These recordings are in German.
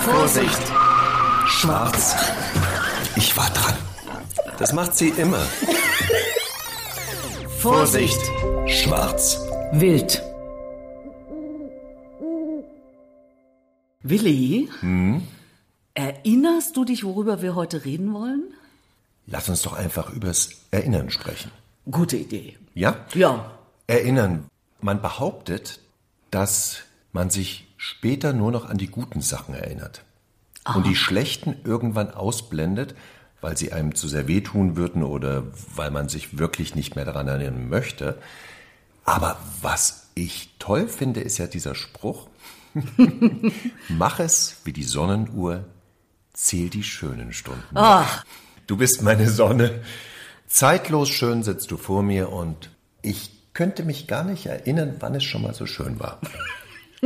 Vorsicht! Schwarz. Ich war dran. Das macht sie immer. Vorsicht! Schwarz. Wild. Willi? Erinnerst du dich, worüber wir heute reden wollen? Lass uns doch einfach übers Erinnern sprechen. Gute Idee. Ja? Ja. Erinnern. Man behauptet, dass man sich später nur noch an die guten Sachen erinnert. Und die schlechten irgendwann ausblendet, weil sie einem zu sehr wehtun würden oder weil man sich wirklich nicht mehr daran erinnern möchte. Aber was ich toll finde, ist ja dieser Spruch. Mach es wie die Sonnenuhr, zähl die schönen Stunden. Ach, Du bist meine Sonne. Zeitlos schön sitzt du vor mir und ich könnte mich gar nicht erinnern, wann es schon mal so schön war.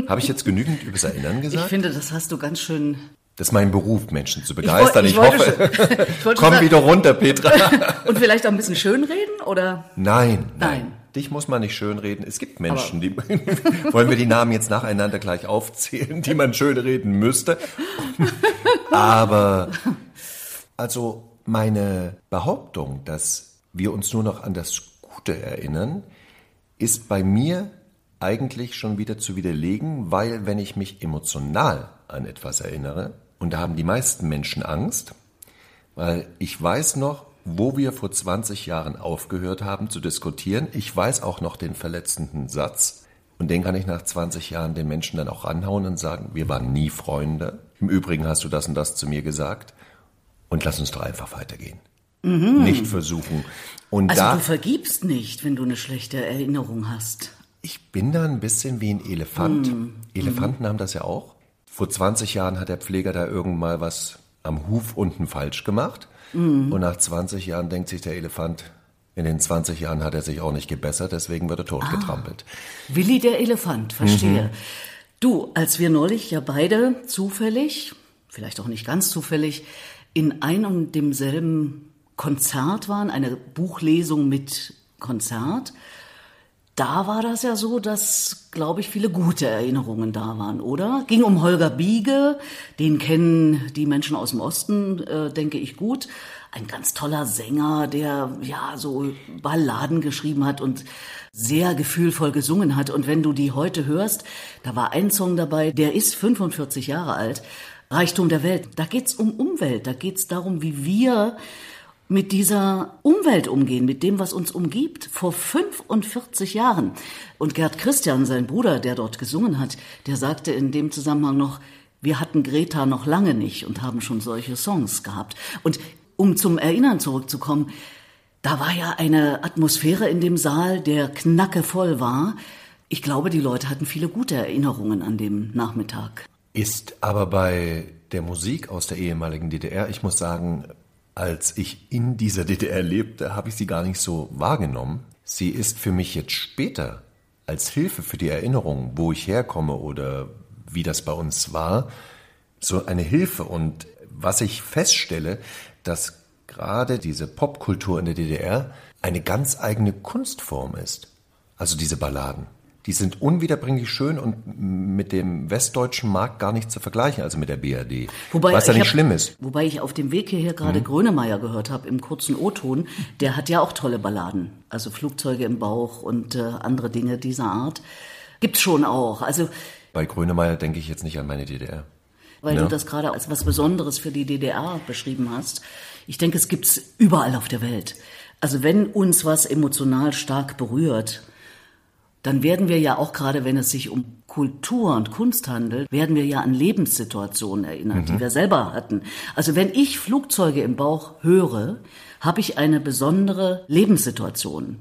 Habe ich jetzt genügend übers Erinnern ich gesagt? finde, das hast du ganz schön. Das ist mein Beruf, Menschen zu begeistern. Ich, ich wollte hoffe. schon- ich wollte Komm sagen- wieder runter, Petra. Und vielleicht auch ein bisschen schönreden, oder? Nein, nein, Nein. Dich muss man nicht schönreden. Es gibt Menschen, die wollen wir die Namen jetzt nacheinander gleich aufzählen, die man schönreden müsste. Aber also meine Behauptung, dass wir uns nur noch an das Gute erinnern, ist bei mir eigentlich schon wieder zu widerlegen, weil wenn ich mich emotional an etwas erinnere, und da haben die meisten Menschen Angst, weil ich weiß noch, wo wir vor 20 Jahren aufgehört haben zu diskutieren. Ich weiß auch noch den verletzenden Satz. Und den kann ich nach 20 Jahren den Menschen dann auch ranhauen und sagen, wir waren nie Freunde. Im Übrigen hast du das und das zu mir gesagt. Und lass uns doch einfach weitergehen. Nicht versuchen. Und Also da, du vergibst nicht, wenn du eine schlechte Erinnerung hast. Ich bin da ein bisschen wie ein Elefant. Elefanten haben das ja auch. Vor 20 Jahren hat der Pfleger da irgendwann mal was am Huf unten falsch gemacht. Und nach 20 Jahren denkt sich der Elefant, in den 20 Jahren hat er sich auch nicht gebessert, deswegen wird er totgetrampelt. Willi der Elefant, verstehe. Du, als wir neulich ja beide zufällig, vielleicht auch nicht ganz zufällig, in einem und demselben Konzert waren, eine Buchlesung mit Konzert, da war das ja so, dass, glaube ich, viele gute Erinnerungen da waren, oder? Ging um Holger Biege, den kennen die Menschen aus dem Osten, äh, denke ich, gut. Ein ganz toller Sänger, der ja so Balladen geschrieben hat und sehr gefühlvoll gesungen hat. Und wenn du die heute hörst, da war ein Song dabei, der ist 45 Jahre alt, Reichtum der Welt. Da geht's um Umwelt, da geht's darum, wie wir mit dieser Umwelt umgehen, mit dem, was uns umgibt, vor 45 Jahren. Und Gerd Christian, sein Bruder, der dort gesungen hat, der sagte in dem Zusammenhang noch, wir hatten Greta noch lange nicht und haben schon solche Songs gehabt. Und um zum Erinnern zurückzukommen, da war ja eine Atmosphäre in dem Saal, der knackevoll war. Ich glaube, die Leute hatten viele gute Erinnerungen an dem Nachmittag. Ist aber bei der Musik aus der ehemaligen DDR, ich muss sagen, als ich in dieser DDR lebte, habe ich sie gar nicht so wahrgenommen. Sie ist für mich jetzt später als Hilfe für die Erinnerung, wo ich herkomme oder wie das bei uns war, so eine Hilfe. Und was ich feststelle, dass gerade diese Popkultur in der DDR eine ganz eigene Kunstform ist. Also diese Balladen. Die sind unwiederbringlich schön und mit dem westdeutschen Markt gar nicht zu vergleichen, also mit der BRD. was ja ich nicht hab- schlimm ist. Mhm. Wobei ich auf dem Weg hierher gerade Grönemeyer gehört habe im kurzen O-Ton. Der hat ja auch tolle Balladen. Also Flugzeuge im Bauch und äh, andere Dinge dieser Art. Gibt's schon auch. Also, Bei Grönemeyer denke ich jetzt nicht an meine DDR. weil Ja. du das gerade als was Besonderes für die DDR beschrieben hast. Ich denke, es gibt's überall auf der Welt. Also wenn uns was emotional stark berührt, dann werden wir ja auch gerade, wenn es sich um Kultur und Kunst handelt, werden wir ja an Lebenssituationen erinnert, die wir selber hatten. Also wenn ich Flugzeuge im Bauch höre, habe ich eine besondere Lebenssituation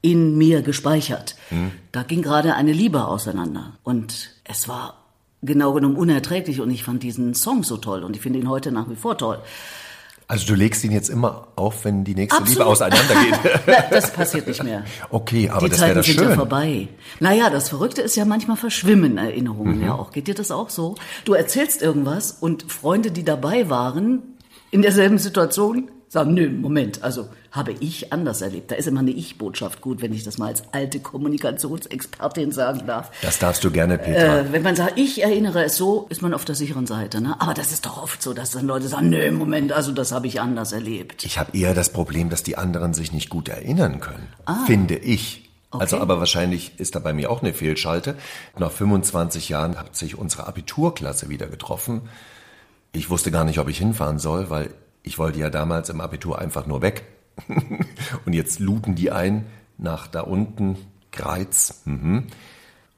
in mir gespeichert. Da ging gerade eine Liebe auseinander und es war genau genommen unerträglich und ich fand diesen Song so toll und ich finde ihn heute nach wie vor toll. Also du legst ihn jetzt immer auf, wenn die nächste Absolut. Liebe auseinandergeht. Na, Das passiert nicht mehr. Okay, aber die das wäre Zeiten das sind ja schön. vorbei. Naja, das Verrückte ist ja manchmal verschwimmen Erinnerungen Mhm. ja auch. Geht dir das auch so? Du erzählst irgendwas und Freunde, die dabei waren, in derselben Situation, sagen, nö, Moment, also habe ich anders erlebt. Da ist immer eine Ich-Botschaft gut, wenn ich das mal als alte Kommunikationsexpertin sagen darf. Das darfst du gerne, Petra. Äh, wenn man sagt, ich erinnere es so, ist man auf der sicheren Seite. Ne? Aber das ist doch oft so, dass dann Leute sagen, nö, Moment, also das habe ich anders erlebt. Ich habe eher das Problem, dass die anderen sich nicht gut erinnern können, finde ich. Okay. Also aber wahrscheinlich ist da bei mir auch eine Fehlschalte. Nach 25 Jahren hat sich unsere Abiturklasse wieder getroffen. Ich wusste gar nicht, ob ich hinfahren soll, weil ich wollte ja damals im Abitur einfach nur weg. Und jetzt luden die ein nach da unten, Greiz. Mhm.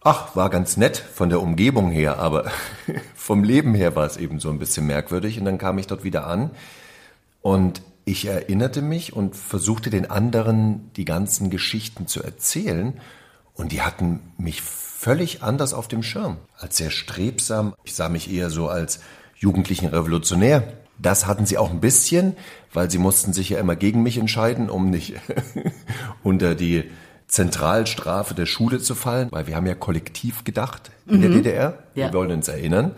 Ach, war ganz nett von der Umgebung her, aber vom Leben her war es eben so ein bisschen merkwürdig. Und dann kam ich dort wieder an und ich erinnerte mich und versuchte den anderen die ganzen Geschichten zu erzählen. Und die hatten mich völlig anders auf dem Schirm. Als sehr strebsam. Ich sah mich eher so als jugendlichen Revolutionär. Das hatten sie auch ein bisschen, weil sie mussten sich ja immer gegen mich entscheiden, um nicht unter die Zentralstrafe der Schule zu fallen, weil wir haben ja kollektiv gedacht in der DDR. Ja. Wir wollen uns erinnern.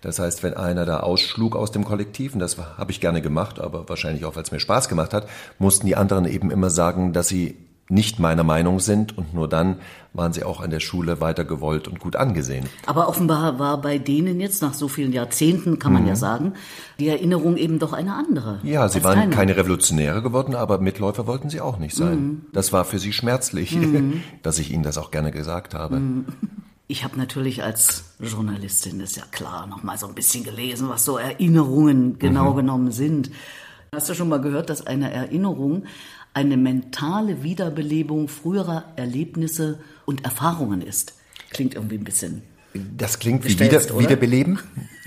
Das heißt, wenn einer da ausschlug aus dem Kollektiv, und das habe ich gerne gemacht, aber wahrscheinlich auch, weil es mir Spaß gemacht hat, mussten die anderen eben immer sagen, dass sie nicht meiner Meinung sind und nur dann waren sie auch an der Schule weiter gewollt und gut angesehen. Aber offenbar war bei denen jetzt nach so vielen Jahrzehnten, kann man ja sagen, die Erinnerung eben doch eine andere. Mhm. Ja, sie waren deine. keine Revolutionäre geworden, aber Mitläufer wollten sie auch nicht sein. Das war für sie schmerzlich, dass ich ihnen das auch gerne gesagt habe. Ich habe natürlich als Journalistin, das ist ja klar, noch mal so ein bisschen gelesen, was so Erinnerungen genau genommen sind. Hast du schon mal gehört, dass eine Erinnerung eine mentale Wiederbelebung früherer Erlebnisse und Erfahrungen ist? Klingt irgendwie ein bisschen. Das klingt wie wieder? Wiederbeleben.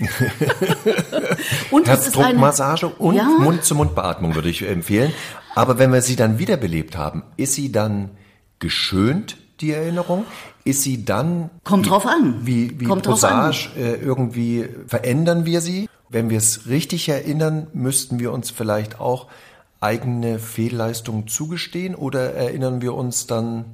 Und es ist eine, Herzdruckmassage und Ja. Mund-zu-Mund-Beatmung würde ich empfehlen. Aber wenn wir sie dann wiederbelebt haben, ist sie dann geschönt, die Erinnerung? Ist sie dann Kommt drauf an. wie, wie Kommt. Posage, äh, irgendwie verändern wir sie? Wenn wir es richtig erinnern, müssten wir uns vielleicht auch eigene Fehlleistungen zugestehen oder erinnern wir uns dann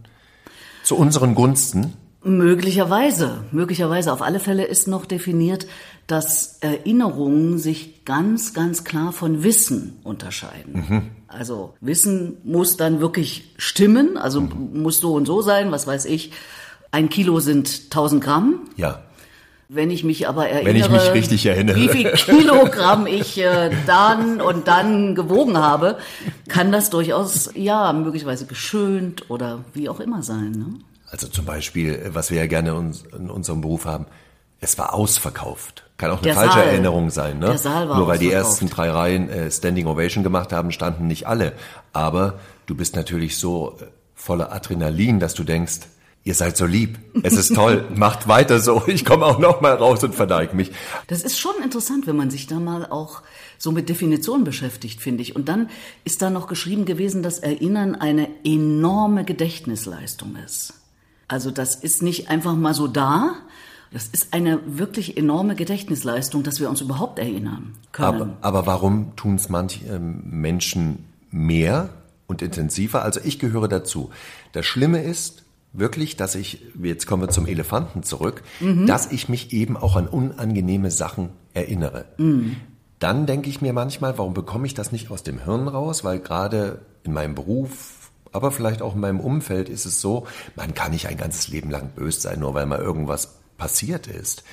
zu unseren Gunsten? Möglicherweise, möglicherweise. Auf alle Fälle ist noch definiert, dass Erinnerungen sich ganz, ganz klar von Wissen unterscheiden. Also Wissen muss dann wirklich stimmen, also muss so und so sein, was weiß ich. Ein Kilo sind 1000 Gramm. Ja. Wenn ich mich aber erinnere, Wenn ich mich richtig erinnere. wie viel Kilogramm ich äh, dann und dann gewogen habe, kann das durchaus, ja, möglicherweise geschönt oder wie auch immer sein. Ne? Also zum Beispiel, was wir ja gerne uns- in unserem Beruf haben, es war ausverkauft. Kann auch eine Der falsche Saal. Erinnerung sein. Ne? Der Saal war Nur weil die ersten drei Reihen äh, Standing Ovation gemacht haben, standen nicht alle. Aber du bist natürlich so äh, voller Adrenalin, dass du denkst, ihr seid so lieb, es ist toll, macht weiter so, ich komme auch noch mal raus und verneige mich. Das ist schon interessant, wenn man sich da mal auch so mit Definitionen beschäftigt, finde ich. Und dann ist da noch geschrieben gewesen, dass Erinnern eine enorme Gedächtnisleistung ist. Also das ist nicht einfach mal so da. Das ist eine wirklich enorme Gedächtnisleistung, dass wir uns überhaupt erinnern können. Aber, aber warum tun es manche ähm, Menschen mehr und intensiver? Also ich gehöre dazu. Das Schlimme ist wirklich, dass ich, jetzt kommen wir zum Elefanten zurück, dass ich mich eben auch an unangenehme Sachen erinnere. Dann denke ich mir manchmal, warum bekomme ich das nicht aus dem Hirn raus? Weil gerade in meinem Beruf, aber vielleicht auch in meinem Umfeld ist es so, man kann nicht ein ganzes Leben lang böse sein, nur weil mal irgendwas passiert ist.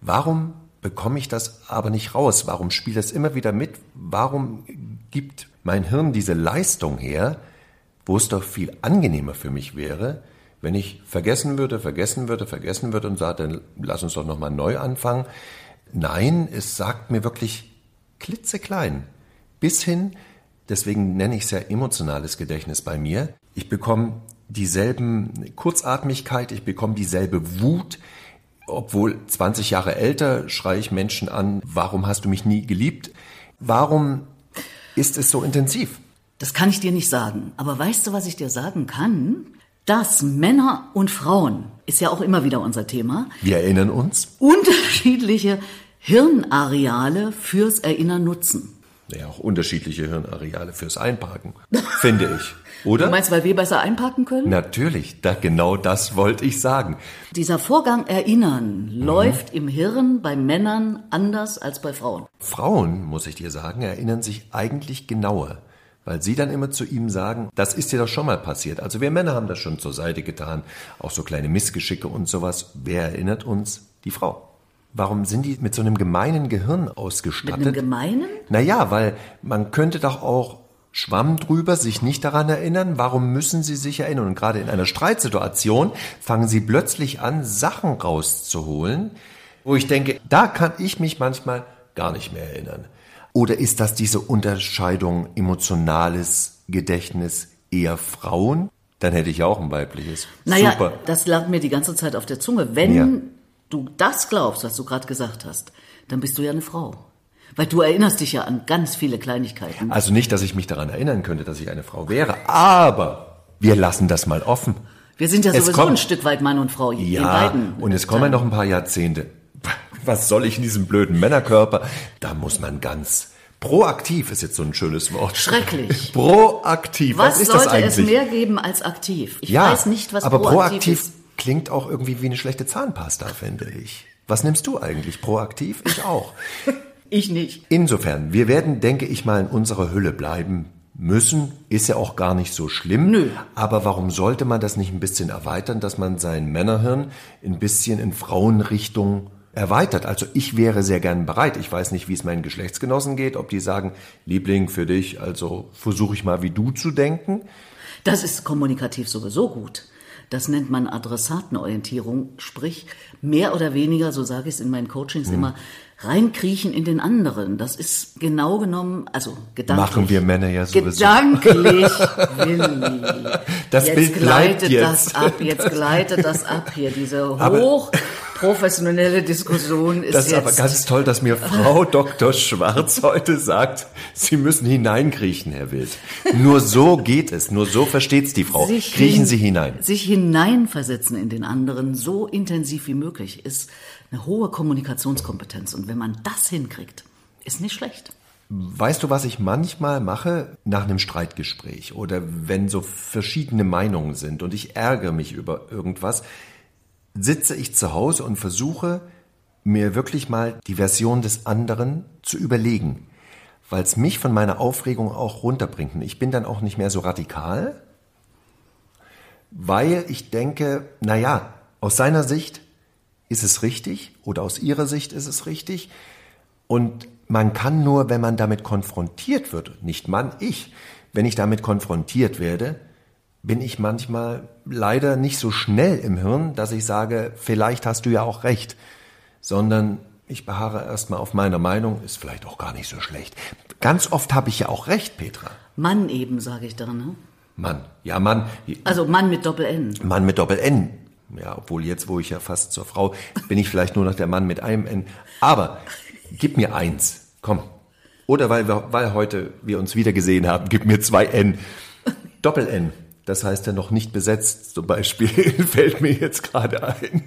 Warum bekomme ich das aber nicht raus? Warum spielt das immer wieder mit? Warum gibt mein Hirn diese Leistung her, wo es doch viel angenehmer für mich wäre, wenn ich vergessen würde, vergessen würde, vergessen würde und sage, dann lass uns doch nochmal neu anfangen. Nein, es sagt mir wirklich klitzeklein. Bis hin, deswegen nenne ich es ja emotionales Gedächtnis bei mir. Ich bekomme dieselben Kurzatmigkeit, ich bekomme dieselbe Wut. Obwohl 20 Jahre älter schreie ich Menschen an, warum hast du mich nie geliebt? Warum ist es so intensiv? Das kann ich dir nicht sagen. Aber weißt du, was ich dir sagen kann? Dass Männer und Frauen, ist ja auch immer wieder unser Thema, Wir erinnern uns. unterschiedliche Hirnareale fürs Erinnern nutzen. Ja, auch unterschiedliche Hirnareale fürs Einparken, finde ich. Oder? Du meinst, weil wir besser einpacken können? Natürlich, da, genau das wollte ich sagen. Dieser Vorgang Erinnern läuft im Hirn bei Männern anders als bei Frauen. Frauen, muss ich dir sagen, erinnern sich eigentlich genauer. Weil sie dann immer zu ihm sagen, das ist dir doch schon mal passiert. Also wir Männer haben das schon zur Seite getan, auch so kleine Missgeschicke und sowas. Wer erinnert uns? Die Frau. Warum sind die mit so einem gemeinen Gehirn ausgestattet? Mit einem gemeinen? Naja, weil man könnte doch auch Schwamm drüber, sich nicht daran erinnern. Warum müssen sie sich erinnern? Und gerade in einer Streitsituation fangen sie plötzlich an, Sachen rauszuholen, wo ich denke, da kann ich mich manchmal gar nicht mehr erinnern. Oder ist das diese Unterscheidung emotionales Gedächtnis eher Frauen? Dann hätte ich auch ein weibliches. Naja, Super. das lag mir die ganze Zeit auf der Zunge. Wenn Ja. du das glaubst, was du gerade gesagt hast, dann bist du ja eine Frau. Weil du erinnerst dich ja an ganz viele Kleinigkeiten. Also nicht, dass ich mich daran erinnern könnte, dass ich eine Frau wäre, aber wir lassen das mal offen. Wir sind ja Es sowieso kommt- ein Stück weit Mann und Frau in Ja, beiden. und es kommen ja noch ein paar Jahrzehnte. Was soll ich in diesem blöden Männerkörper? Da muss man ganz proaktiv ist jetzt so ein schönes Wort. Schrecklich. Proaktiv. Was, Was ist das sollte eigentlich? es mehr geben als aktiv? Ich ja, weiß nicht, was aber proaktiv, proaktiv klingt auch irgendwie wie eine schlechte Zahnpasta, finde ich. Was nimmst du eigentlich? Proaktiv? Ich auch. Ich nicht. Insofern, wir werden, denke ich mal, in unserer Hülle bleiben müssen. Ist ja auch gar nicht so schlimm. Nö. Aber warum sollte man das nicht ein bisschen erweitern, dass man sein Männerhirn ein bisschen in Frauenrichtung erweitert? Also ich wäre sehr gern bereit. Ich weiß nicht, wie es meinen Geschlechtsgenossen geht, ob die sagen, Liebling, für dich, also versuche ich mal wie du zu denken. Das ist kommunikativ sowieso gut. Das nennt man Adressatenorientierung, sprich mehr oder weniger, so sage ich es in meinen Coachings Hm. immer, reinkriechen in den anderen. Das ist genau genommen, also gedanklich. Machen wir Männer ja sowieso. Gedanklich, Willi. Das jetzt Bild gleitet jetzt. das ab, jetzt gleitet das ab hier. Diese Aber- hochprofessionelle Diskussion ist Das ist jetzt... aber ganz toll, dass mir Frau Dr. Schwarz heute sagt, Sie müssen hineinkriechen, Herr Wild. Nur so geht es, nur so versteht's die Frau. Kriechen hin- Sie hinein. Sich hineinversetzen in den anderen so intensiv wie möglich ist eine hohe Kommunikationskompetenz. Und wenn man das hinkriegt, ist nicht schlecht. Weißt du, was ich manchmal mache nach einem Streitgespräch oder wenn so verschiedene Meinungen sind und ich ärgere mich über irgendwas, sitze ich zu Hause und versuche mir wirklich mal die Version des anderen zu überlegen, weil es mich von meiner Aufregung auch runterbringt. Und ich bin dann auch nicht mehr so radikal, weil ich denke, na ja, aus seiner Sicht ist es richtig oder aus ihrer Sicht ist es richtig und man kann nur, wenn man damit konfrontiert wird, nicht man, ich, wenn ich damit konfrontiert werde, bin ich manchmal leider nicht so schnell im Hirn, dass ich sage, vielleicht hast du ja auch recht, sondern ich beharre erstmal auf meiner Meinung, ist vielleicht auch gar nicht so schlecht. Ganz oft habe ich ja auch recht, Petra. Mann eben, sage ich dann. Ne? Mann, ja Mann, Also Mann mit Doppel-N. Mann mit Doppel-N. Ja, obwohl jetzt, wo ich ja fast zur Frau, bin ich vielleicht nur noch der Mann mit einem N. Aber gib mir eins, komm. Oder weil wir, weil heute wir uns wieder gesehen haben, gib mir zwei N. Doppel-N. Das heißt ja noch nicht besetzt, zum Beispiel, fällt mir jetzt gerade ein.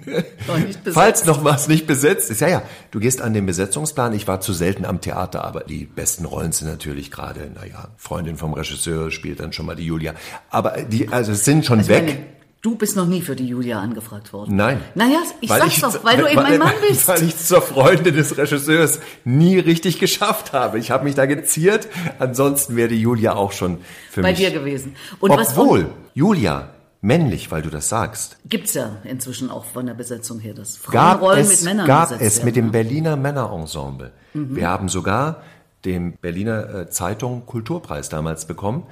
Noch nicht besetzt. Falls noch was nicht besetzt ist, ja, ja, du gehst an den Besetzungsplan. Ich war zu selten am Theater, aber die besten Rollen sind natürlich gerade, naja, Freundin vom Regisseur spielt dann schon mal die Julia. Aber die, also es sind schon Ich weg. Du bist noch nie für die Julia angefragt worden. Nein. Naja, ich sag's doch, weil du eben weil, ein Mann bist. Weil ich zur Freundin des Regisseurs nie richtig geschafft habe. Ich habe mich da geziert. Ansonsten wäre die Julia auch schon für Bei mich. dir gewesen. Und was Obwohl, Julia, männlich, weil du das sagst, gibt's ja inzwischen auch von der Besetzung her, dass Frauenrollen es, mit Männern gab es werden. mit dem Berliner Männerensemble. Wir haben sogar den Berliner äh, Zeitung Kulturpreis damals bekommen.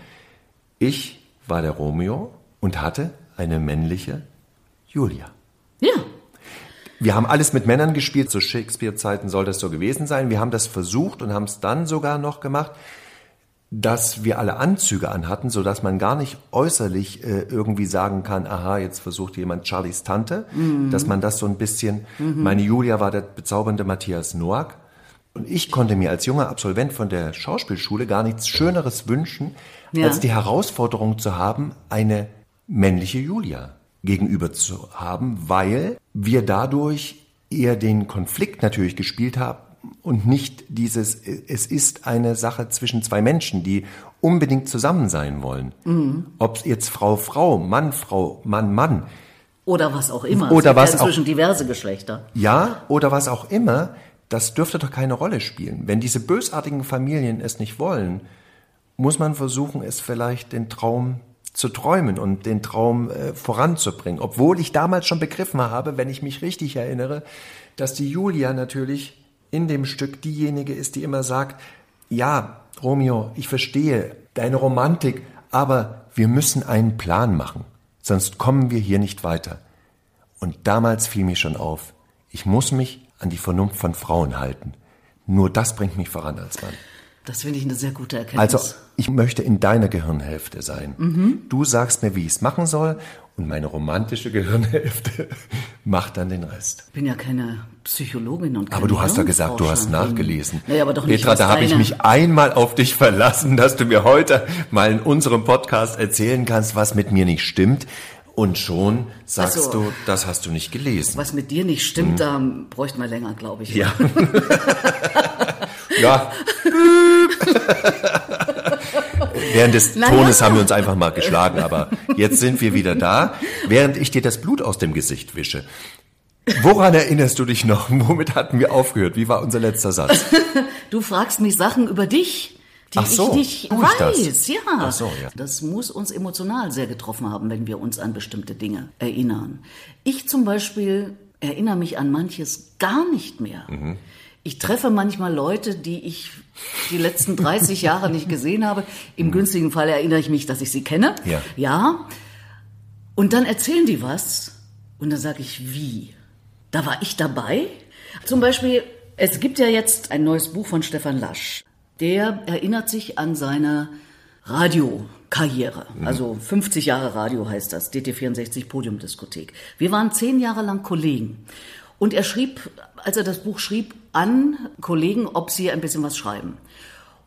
Ich war der Romeo und hatte eine männliche Julia. Ja, Wir haben alles mit Männern gespielt, zu Shakespeare-Zeiten soll das so gewesen sein. Wir haben das versucht und haben es dann sogar noch gemacht, dass wir alle Anzüge anhatten, sodass man gar nicht äußerlich äh, irgendwie sagen kann, aha, jetzt versucht jemand Charlies Tante, dass man das so ein bisschen, meine Julia war der bezaubernde Matthias Noack und ich konnte mir als junger Absolvent von der Schauspielschule gar nichts Schöneres wünschen, Ja. als die Herausforderung zu haben, eine männliche Julia gegenüber zu haben, weil wir dadurch eher den Konflikt natürlich gespielt haben und nicht dieses, es ist eine Sache zwischen zwei Menschen, die unbedingt zusammen sein wollen. Ob jetzt Frau, Frau, Mann, Frau, Mann, Mann, oder was auch immer. Oder es was ja auch- inzwischen diverse Geschlechter. ja, oder was auch immer, das dürfte doch keine Rolle spielen. Wenn diese bösartigen Familien es nicht wollen muss man versuchen, es vielleicht den Traum zu träumen und den Traum äh, voranzubringen. Obwohl ich damals schon begriffen habe, wenn ich mich richtig erinnere, dass die Julia natürlich in dem Stück diejenige ist, die immer sagt, ja, Romeo, ich verstehe deine Romantik, aber wir müssen einen Plan machen, sonst kommen wir hier nicht weiter. Und damals fiel mir schon auf, ich muss mich an die Vernunft von Frauen halten. Nur das bringt mich voran als Mann. Das finde ich eine sehr gute Erkenntnis. Also, ich möchte in deiner Gehirnhälfte sein. Mhm. Du sagst mir, wie ich es machen soll, und meine romantische Gehirnhälfte macht dann den Rest. Ich bin ja keine Psychologin und keine Aber du hast ja gesagt, du hast nachgelesen. Naja, aber doch nicht, Petra, da habe ich mich einmal auf dich verlassen, dass du mir heute mal in unserem Podcast erzählen kannst, was mit mir nicht stimmt. Und schon sagst Ach so. du, das hast du nicht gelesen. Was mit dir nicht stimmt, da bräuchte man länger, glaube ich. Ja. ja. Während des Na Tones haben wir uns einfach mal geschlagen, aber jetzt sind wir wieder da, während ich dir das Blut aus dem Gesicht wische. Woran erinnerst du dich noch? Womit hatten wir aufgehört? Wie war unser letzter Satz? Du fragst mich Sachen über dich, die Ach so, ich nicht ich das? weiß. Ja. Ach so, ja. Das muss uns emotional sehr getroffen haben, wenn wir uns an bestimmte Dinge erinnern. Ich zum Beispiel erinnere mich an manches gar nicht mehr. Mhm. Ich treffe manchmal Leute, die ich die letzten 30 Jahre nicht gesehen habe. Im günstigen Fall erinnere ich mich, dass ich sie kenne. Mhm. Ja. Ja. Und dann erzählen die was. Und dann sage ich, wie? Da war ich dabei? Zum Beispiel, es gibt ja jetzt ein neues Buch von Stefan Lasch. Der erinnert sich an seine Radiokarriere. Also 50 Jahre Radio heißt das, DT64 Podiumdiskothek. Wir waren zehn Jahre lang Kollegen. Und er schrieb, als er das Buch schrieb, an Kollegen, ob sie ein bisschen was schreiben.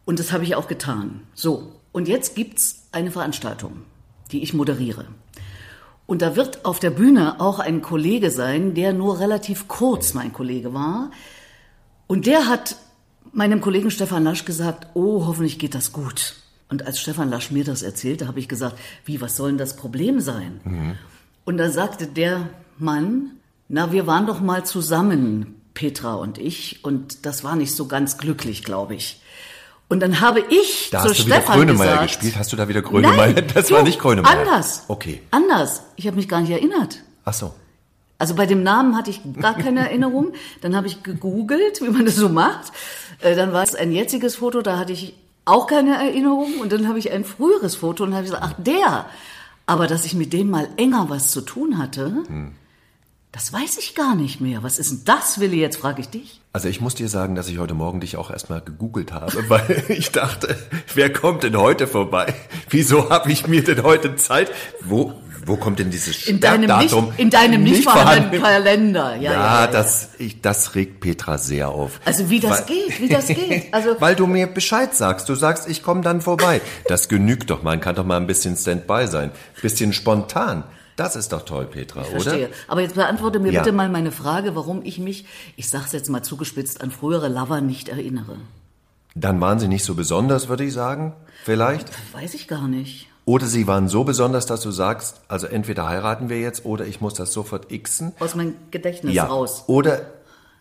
Und das habe ich auch getan. So, und jetzt gibt's eine Veranstaltung, die ich moderiere. Und da wird auf der Bühne auch ein Kollege sein, der nur relativ kurz mein Kollege war. Und der hat meinem Kollegen Stefan Lasch gesagt, oh, hoffentlich geht das gut. Und als Stefan Lasch mir das erzählte, habe ich gesagt, wie, was soll denn das Problem sein? Und da sagte der Mann, na, wir waren doch mal zusammen, Petra und ich, und das war nicht so ganz glücklich, glaube ich. Und dann habe ich Da zu hast du wieder Grönemeyer gesagt, gespielt. Hast du da wieder Grönemeyer? Nein, das du, war nicht Grönemeyer. Anders. Okay. Anders. Ich habe mich gar nicht erinnert. Ach so. Also bei dem Namen hatte ich gar keine Erinnerung. Dann habe ich gegoogelt, wie man das so macht. Äh, Dann war es ein jetziges Foto, da hatte ich auch keine Erinnerung. Und dann habe ich ein früheres Foto und habe gesagt, ach der. Aber dass ich mit dem mal enger was zu tun hatte, das weiß ich gar nicht mehr. Was ist denn das, Willi? Jetzt frage ich dich. Also ich muss dir sagen, dass ich heute Morgen dich auch erstmal gegoogelt habe, weil ich dachte, wer kommt denn heute vorbei? Wieso habe ich mir denn heute Zeit? Wo, wo kommt denn dieses In deinem nicht, in deinem nicht, vorhandenen vorhanden? Kalender. Ja, Ja, ja, ja, das, ich, das regt Petra sehr auf. Also wie das Weil- geht, wie das geht. Also Weil du mir Bescheid sagst. Du sagst, ich komme dann vorbei. Das genügt doch. Man kann doch mal ein bisschen Standby sein. Bisschen spontan. Das ist doch toll, Petra, Verstehe. oder? Aber jetzt beantworte mir Ja. bitte mal meine Frage, warum ich mich, ich sag's jetzt mal zugespitzt, an frühere Lover nicht erinnere. Dann waren sie nicht so besonders, würde ich sagen. Vielleicht. Weiß ich gar nicht. Oder sie waren so besonders, dass du sagst, also entweder heiraten wir jetzt oder ich muss das sofort xen. Aus meinem Gedächtnis Ja. raus. Oder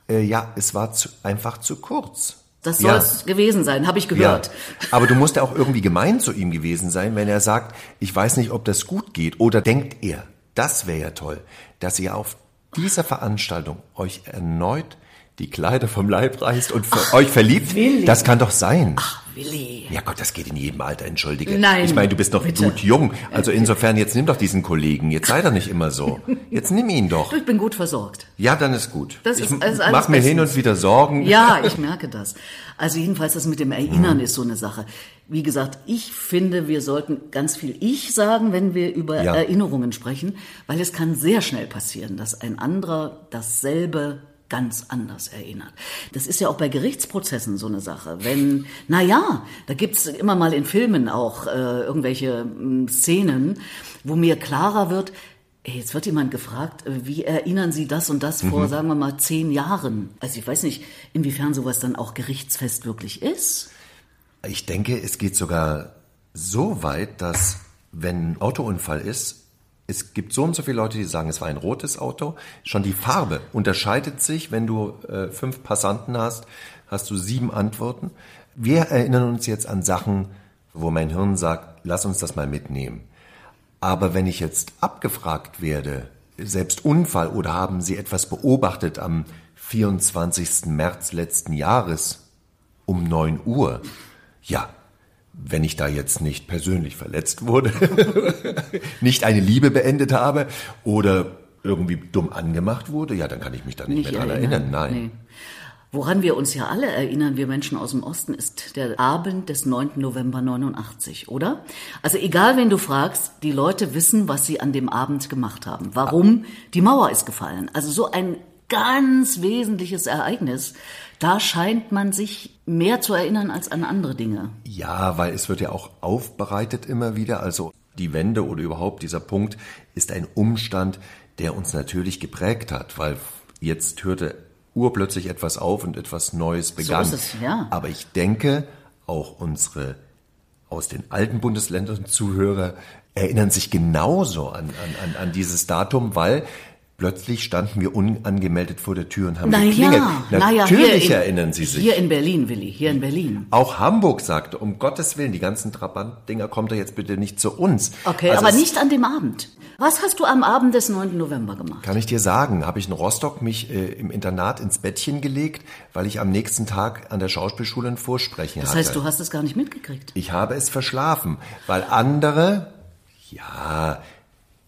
äh, ja, es war zu, einfach zu kurz. Das soll Ja. es gewesen sein, habe ich gehört. Ja. Aber du musst ja auch irgendwie gemein zu ihm gewesen sein, wenn er sagt, ich weiß nicht, ob das gut geht. Oder denkt er, das wäre ja toll, dass ihr auf dieser Veranstaltung euch erneut die Kleider vom Leib reißt und für euch verliebt. Willi. Das kann doch sein. Ach, Willi. Ja Gott, das geht in jedem Alter, entschuldige. Nein, Ich meine, du bist noch bitte. blutjung. Also insofern, jetzt nimm doch diesen Kollegen. Jetzt sei doch nicht immer so. Jetzt nimm ihn doch. Du, ich bin gut versorgt. Ja, dann ist gut. Das ich ist- alles mach mir hin bestens. und wieder Sorgen. Ja, ich merke das. Also jedenfalls das mit dem. Erinnern ist so eine Sache. Wie gesagt, ich finde, wir sollten ganz viel Ich sagen, wenn wir über Ja. Erinnerungen sprechen, weil es kann sehr schnell passieren, dass ein anderer dasselbe ganz anders erinnert. Das ist ja auch bei Gerichtsprozessen so eine Sache. Wenn, na ja, da gibt's immer mal in Filmen auch äh, irgendwelche mh, Szenen, wo mir klarer wird, jetzt wird jemand gefragt, äh, wie erinnern Sie das und das vor, sagen wir mal, zehn Jahren? Also ich weiß nicht, inwiefern sowas dann auch gerichtsfest wirklich ist. Ich denke, es geht sogar so weit, dass wenn ein Autounfall ist, es gibt so und so viele Leute, die sagen, es war ein rotes Auto. Schon die Farbe unterscheidet sich. Wenn du äh, fünf Passanten hast, hast du sieben Antworten. Wir erinnern uns jetzt an Sachen wo mein Hirn sagt, lass uns das mal mitnehmen. Aber wenn ich jetzt abgefragt werde, selbst Unfall oder haben Sie etwas beobachtet am 24. März letzten Jahres um 9 Uhr? Ja, wenn ich da jetzt nicht persönlich verletzt wurde, nicht eine Liebe beendet habe oder irgendwie dumm angemacht wurde, ja, dann kann ich mich da nicht, nicht mehr dran erinnern. Nein. Nee. Woran wir uns ja alle erinnern, wir Menschen aus dem Osten, ist der Abend des 9. November 89, oder? Also egal, wen du fragst, die Leute wissen, was sie an dem Abend gemacht haben. Warum? Die Mauer ist gefallen. Also so ein ganz wesentliches Ereignis. Da scheint man sich mehr zu erinnern als an andere Dinge. Ja, weil es wird ja auch aufbereitet immer wieder. Also die Wende oder überhaupt dieser Punkt ist ein Umstand, der uns natürlich geprägt hat, weil jetzt hörte urplötzlich etwas auf und etwas Neues begann. So ist es, ja. Aber ich denke, auch unsere aus den alten Bundesländern Zuhörer erinnern sich genauso an, an, an, an dieses Datum, weil Plötzlich standen wir unangemeldet vor der Tür und haben na geklingelt. Ja, Natürlich in, erinnern Sie sich. Hier in Berlin, Willi, hier in Berlin. Auch Hamburg sagte, um Gottes Willen, die ganzen Trabant-Dinger kommt da jetzt bitte nicht zu uns. Okay, also aber nicht an dem Abend. Was hast du am Abend des 9. November gemacht? Kann ich dir sagen, habe ich in Rostock mich äh, im Internat ins Bettchen gelegt, weil ich am nächsten Tag an der Schauspielschule ein Vorsprechen das hatte. Das heißt, du hast es gar nicht mitgekriegt? Ich habe es verschlafen, weil andere, ja,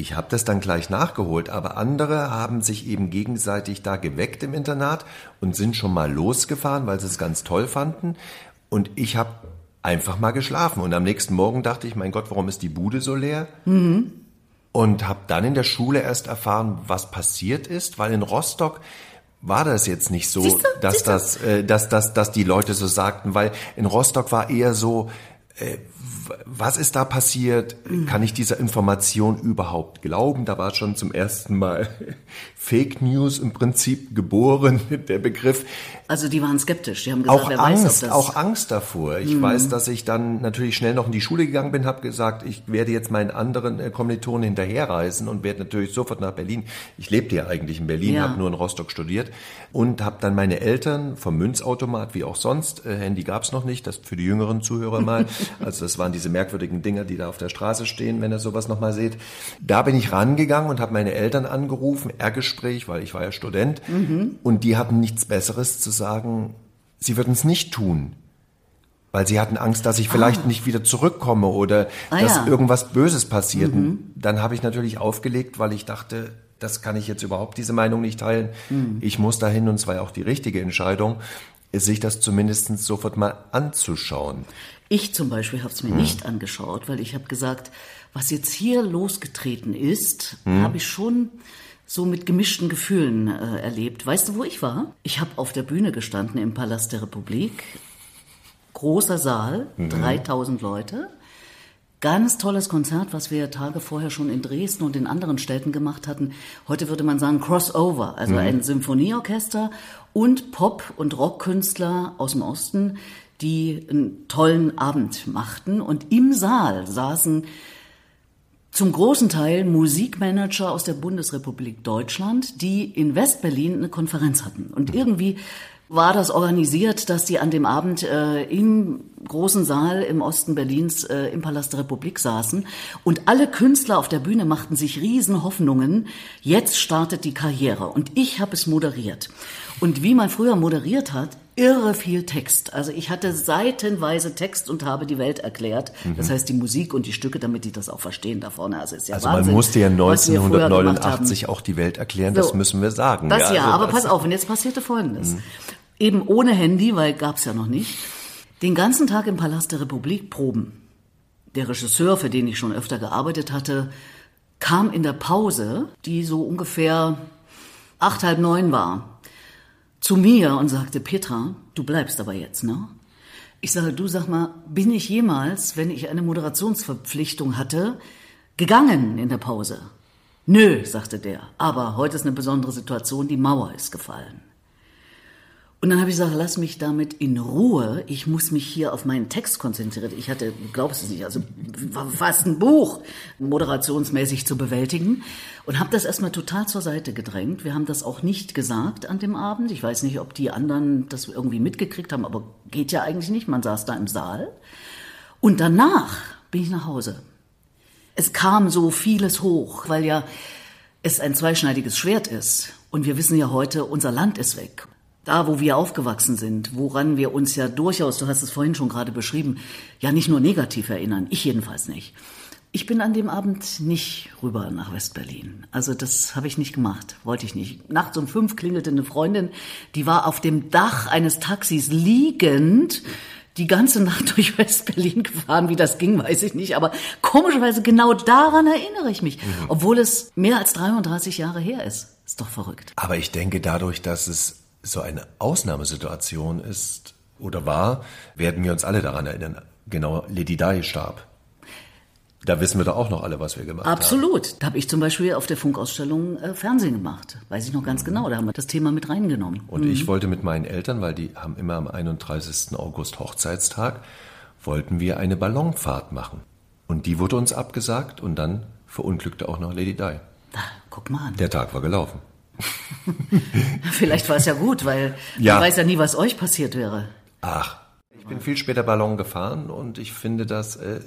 ich habe das dann gleich nachgeholt, aber andere haben sich eben gegenseitig da geweckt im Internat und sind schon mal losgefahren, weil sie es ganz toll fanden. Und ich habe einfach mal geschlafen. Und am nächsten Morgen dachte ich, mein Gott, warum ist die Bude so leer? Mhm. Und habe dann in der Schule erst erfahren, was passiert ist, weil in Rostock war das jetzt nicht so, dass das, äh, dass, dass, dass die Leute so sagten, weil in Rostock war eher so, was ist da passiert? Kann ich dieser Information überhaupt glauben? Da war schon zum ersten Mal Fake News im Prinzip geboren, der Begriff. Also die waren skeptisch, die haben gesagt, auch wer Angst, weiß, ob das auch Angst davor. Ich mhm. weiß, dass ich dann natürlich schnell noch in die Schule gegangen bin, habe gesagt, ich werde jetzt meinen anderen äh, Kommilitonen hinterherreisen und werde natürlich sofort nach Berlin. Ich lebte ja eigentlich in Berlin, ja. habe nur in Rostock studiert und habe dann meine Eltern vom Münzautomat wie auch sonst, äh, Handy gab's noch nicht, das für die jüngeren Zuhörer mal. also das waren diese merkwürdigen Dinger, die da auf der Straße stehen, wenn ihr sowas noch mal seht. Da bin ich rangegangen und habe meine Eltern angerufen, Ergespräch, weil ich war ja Student mhm. und die hatten nichts Besseres zu sagen, sie würden es nicht tun. Weil sie hatten Angst, dass ich vielleicht ah. nicht wieder zurückkomme oder ah, dass ja. irgendwas Böses passiert. Mhm. Dann habe ich natürlich aufgelegt, weil ich dachte, das kann ich jetzt überhaupt diese Meinung nicht teilen. Mhm. Ich muss dahin und es war ja auch die richtige Entscheidung, sich das zumindest sofort mal anzuschauen. Ich zum Beispiel habe es mir mhm. nicht angeschaut, weil ich habe gesagt, was jetzt hier losgetreten ist, mhm. habe ich schon so mit gemischten Gefühlen äh, erlebt. Weißt du, wo ich war? Ich habe auf der Bühne gestanden im Palast der Republik. Großer Saal, mhm. 3000 Leute. Ganz tolles Konzert, was wir Tage vorher schon in Dresden und in anderen Städten gemacht hatten. Heute würde man sagen Crossover, also mhm. ein Symphonieorchester und Pop- und Rockkünstler aus dem Osten, die einen tollen Abend machten. Und im Saal saßen zum großen Teil Musikmanager aus der Bundesrepublik Deutschland, die in Westberlin eine Konferenz hatten. Und irgendwie war das organisiert, dass die an dem Abend äh, im großen Saal im Osten Berlins äh, im Palast der Republik saßen und alle Künstler auf der Bühne machten sich riesen Hoffnungen. Jetzt startet die Karriere und ich habe es moderiert. Und wie man früher moderiert hat, irre viel Text. Also ich hatte seitenweise Text und habe die Welt erklärt. Mhm. Das heißt die Musik und die Stücke, damit die das auch verstehen da vorne. Also, ist ja also Wahnsinn, man musste ja 1989 auch die Welt erklären, so, das müssen wir sagen. Das ja, ja also aber pass auf, und jetzt passierte Folgendes. Mhm. Eben ohne Handy, weil gab's ja noch nicht. Den ganzen Tag im Palast der Republik proben. Der Regisseur, für den ich schon öfter gearbeitet hatte, kam in der Pause, die so ungefähr acht, halb neun war, zu mir und sagte, Petra, du bleibst aber jetzt, ne? Ich sage, du sag mal, bin ich jemals, wenn ich eine Moderationsverpflichtung hatte, gegangen in der Pause? Nö, sagte der, aber heute ist eine besondere Situation, die Mauer ist gefallen. Und dann habe ich gesagt, lass mich damit in Ruhe. Ich muss mich hier auf meinen Text konzentrieren. Ich hatte, du glaubst es nicht, also fast ein Buch moderationsmäßig zu bewältigen und habe das erstmal total zur Seite gedrängt. Wir haben das auch nicht gesagt an dem Abend. Ich weiß nicht, ob die anderen das irgendwie mitgekriegt haben, aber geht ja eigentlich nicht. Man saß da im Saal. Und danach bin ich nach Hause. Es kam so vieles hoch, weil ja es ein zweischneidiges Schwert ist. Und wir wissen ja heute, unser Land ist weg. Da, wo wir aufgewachsen sind, woran wir uns ja durchaus, du hast es vorhin schon gerade beschrieben, ja nicht nur negativ erinnern. Ich jedenfalls nicht. Ich bin an dem Abend nicht rüber nach Westberlin. Also das habe ich nicht gemacht, wollte ich nicht. Nachts um fünf klingelte eine Freundin, die war auf dem Dach eines Taxis liegend, die ganze Nacht durch Westberlin gefahren. Wie das ging, weiß ich nicht. Aber komischerweise genau daran erinnere ich mich, mhm. obwohl es mehr als 33 Jahre her ist. Ist doch verrückt. Aber ich denke, dadurch, dass es so eine Ausnahmesituation ist oder war, werden wir uns alle daran erinnern. Genau, Lady Di starb. Da wissen wir doch auch noch alle, was wir gemacht Absolut. haben. Absolut. Da habe ich zum Beispiel auf der Funkausstellung äh, Fernsehen gemacht. Weiß ich noch ganz mhm. genau. Da haben wir das Thema mit reingenommen. Und mhm. ich wollte mit meinen Eltern, weil die haben immer am 31. August Hochzeitstag, wollten wir eine Ballonfahrt machen. Und die wurde uns abgesagt und dann verunglückte auch noch Lady Di. Da, guck mal an. Der Tag war gelaufen. Vielleicht war es ja gut, weil ja. man weiß ja nie, was euch passiert wäre. Ach, ich bin viel später Ballon gefahren und ich finde das äh,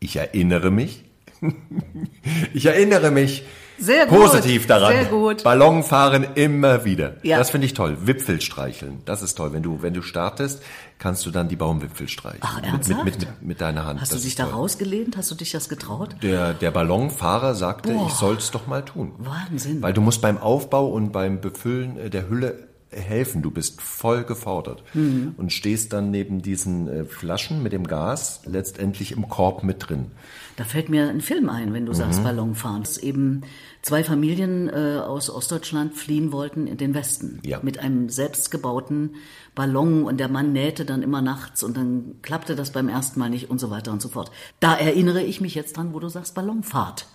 ich erinnere mich. ich erinnere mich sehr gut, positiv daran. Sehr gut. Ballonfahren immer wieder. Ja. Das finde ich toll. Wipfel streicheln. Das ist toll. Wenn du, wenn du startest, kannst du dann die Baumwipfel streicheln. Ach, ernsthaft? Mit, mit, mit, mit deiner Hand. Hast das du dich da rausgelehnt? Hast du dich das getraut? Der, der Ballonfahrer sagte, Boah. ich soll es doch mal tun. Wahnsinn. Weil du musst beim Aufbau und beim Befüllen der Hülle helfen. Du bist voll gefordert mhm. und stehst dann neben diesen äh, Flaschen mit dem Gas letztendlich im Korb mit drin. Da fällt mir ein Film ein, wenn du mhm. sagst Ballonfahren. Dass eben zwei Familien äh, aus Ostdeutschland fliehen wollten in den Westen ja. mit einem selbstgebauten Ballon und der Mann nähte dann immer nachts und dann klappte das beim ersten Mal nicht und so weiter und so fort. Da erinnere ich mich jetzt dran, wo du sagst Ballonfahrt.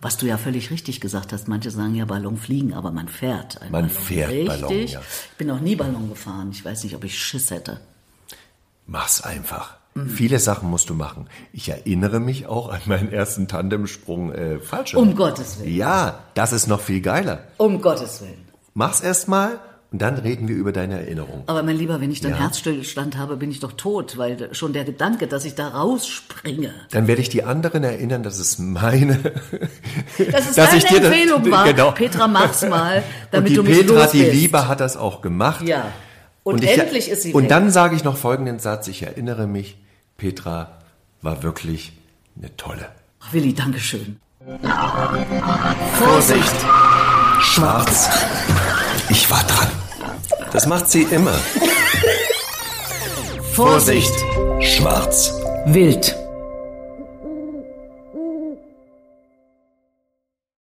Was du ja völlig richtig gesagt hast, manche sagen ja Ballon fliegen, aber man fährt. man Ballon. fährt richtig. Ballon, ja. Ich bin noch nie Ballon gefahren. Ich weiß nicht, ob ich Schiss hätte. Mach's einfach. Mhm. Viele Sachen musst du machen. Ich erinnere mich auch an meinen ersten Tandemsprung äh, Fallschirm. Um Gottes Willen. Ja, das ist noch viel geiler. Um Gottes Willen. Mach's erst mal und dann reden wir über deine Erinnerung. Aber mein Lieber, wenn ich dann ja. Herzstillstand habe, bin ich doch tot, weil schon der Gedanke, dass ich da rausspringe. Dann werde ich die anderen erinnern, dass es meine, dass es dass deine ich dir Empfehlung das, war. Genau. Petra, mach's mal, damit und du mich Petra, die Liebe, hat das auch gemacht. Ja. Und, und endlich ich, ist sie Und weg. dann sage ich noch folgenden Satz: Ich erinnere mich, Petra war wirklich eine tolle. Ach, Willi, Dankeschön. Vorsicht! Schwarz. Ich war dran. Das macht sie immer. Vorsicht! Schwarz. Wild.